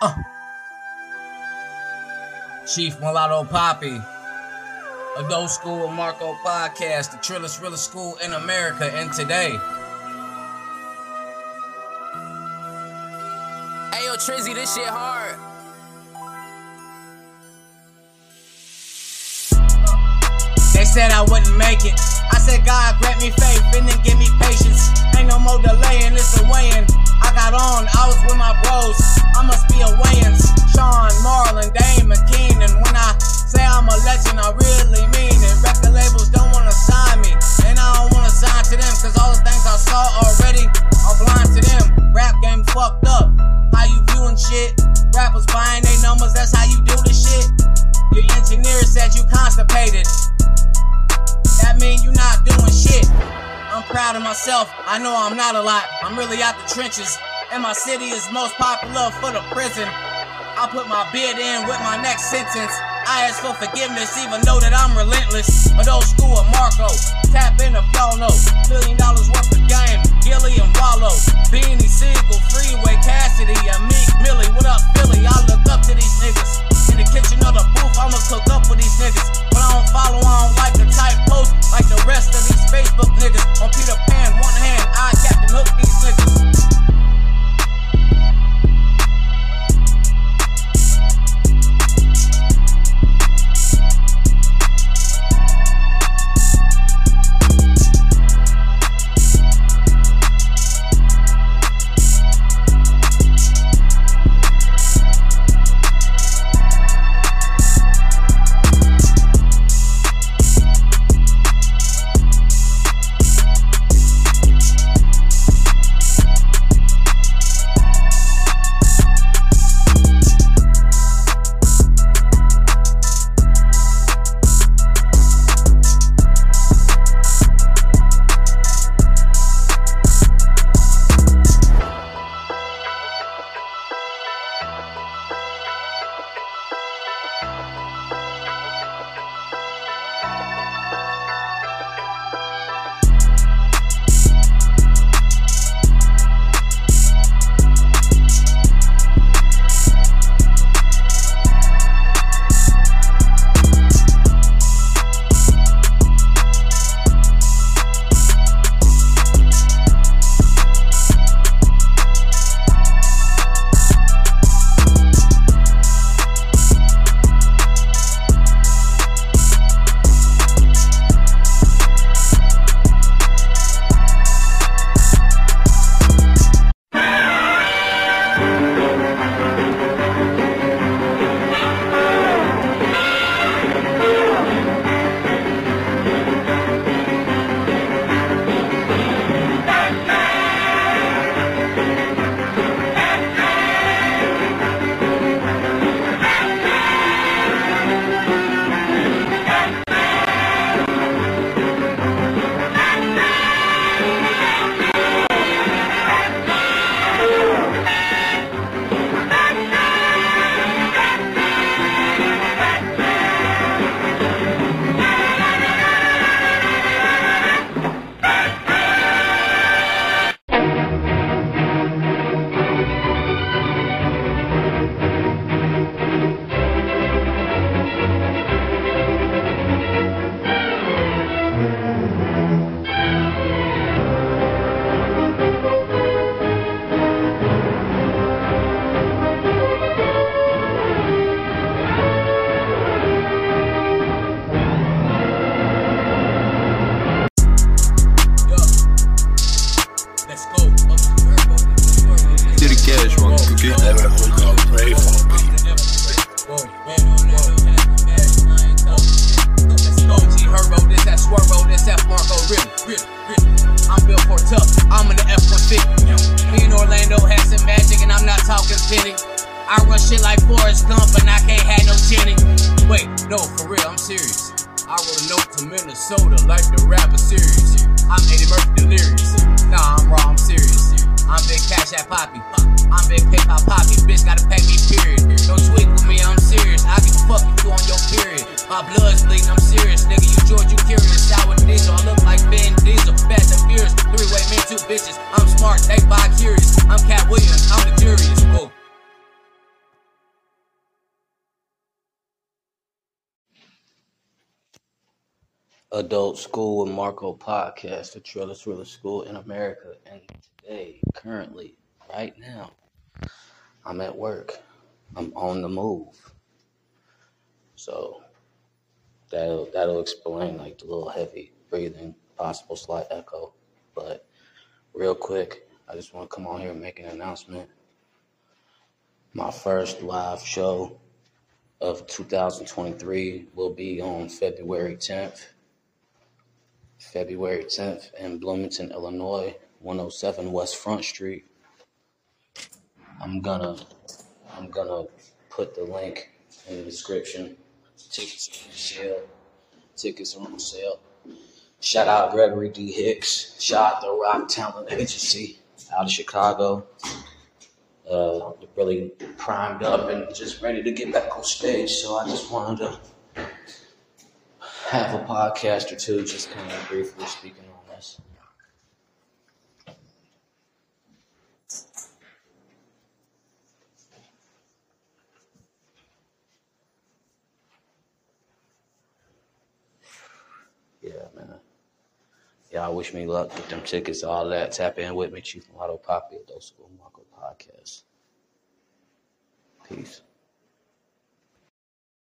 Uh. Chief Mulatto Poppy. Adult School Marco Podcast, the trillest, realest school in America, and today. Hey yo, Trizzy, this shit hard. They said I wouldn't make it. I said, God, grant me faith and then give me patience. Ain't no more delaying, it's a weighing. I got on, I was with my bros. I must be a weighings. Sean, Marlon, Dame, and Keenan. When I say I'm a legend, I really mean it. Record labels don't wanna sign me. And I don't wanna sign to them, cause all the things I saw already are blind to them. Rap game fucked up. How you viewing shit? Rappers buying they numbers, that's how you do the shit. Your engineer said you constipated. That mean you not doing shit. Proud of myself. I know I'm not a lot. I'm really out the trenches. And my city is most popular for the prison. I put my bid in with my next sentence. I ask for forgiveness, even though that I'm relentless. Adult school of Marco. Tap in the flow note. Oh, million dollars worth of talking penny. I run shit like Forrest Gump, and I can't have no chinny. Wait, no, for real, I'm serious. I wrote a note to Minnesota like the rapper serious. I'm Eddie Murphy delirious. Nah, I'm raw, I'm serious. I'm big cash at Poppy. I'm big PayPal Poppy. Bitch gotta pay me, period. Don't tweak with me, I'm serious. I give a fuck if you on your period. My blood's bleeding, I'm serious. Nigga, you George, you curious. Sour diesel, I look like Vin Diesel. Adult School with Marco podcast, the trillest realest school in America. And today, currently, right now, I'm at work. I'm on the move. So that'll that'll explain like the little heavy breathing, possible slight echo. But real quick, I just want to come on here and make an announcement. My first live show of 2023 will be on February 10th. February 10th in Bloomington, Illinois, 107 West Front Street. I'm gonna I'm gonna put the link in the description. Tickets on sale. Tickets on sale. Shout out Gregory D. Hicks. Shout out the Rock Talent Agency out of Chicago. Uh, really primed up and just ready to get back on stage. So I just wanted to have a podcast or two, just kind of briefly speaking on this. Yeah, man. Y'all wish me luck with them tickets, all that. Tap in with me, Chief Mulatto Poppy at Those School Marco Podcast. Peace.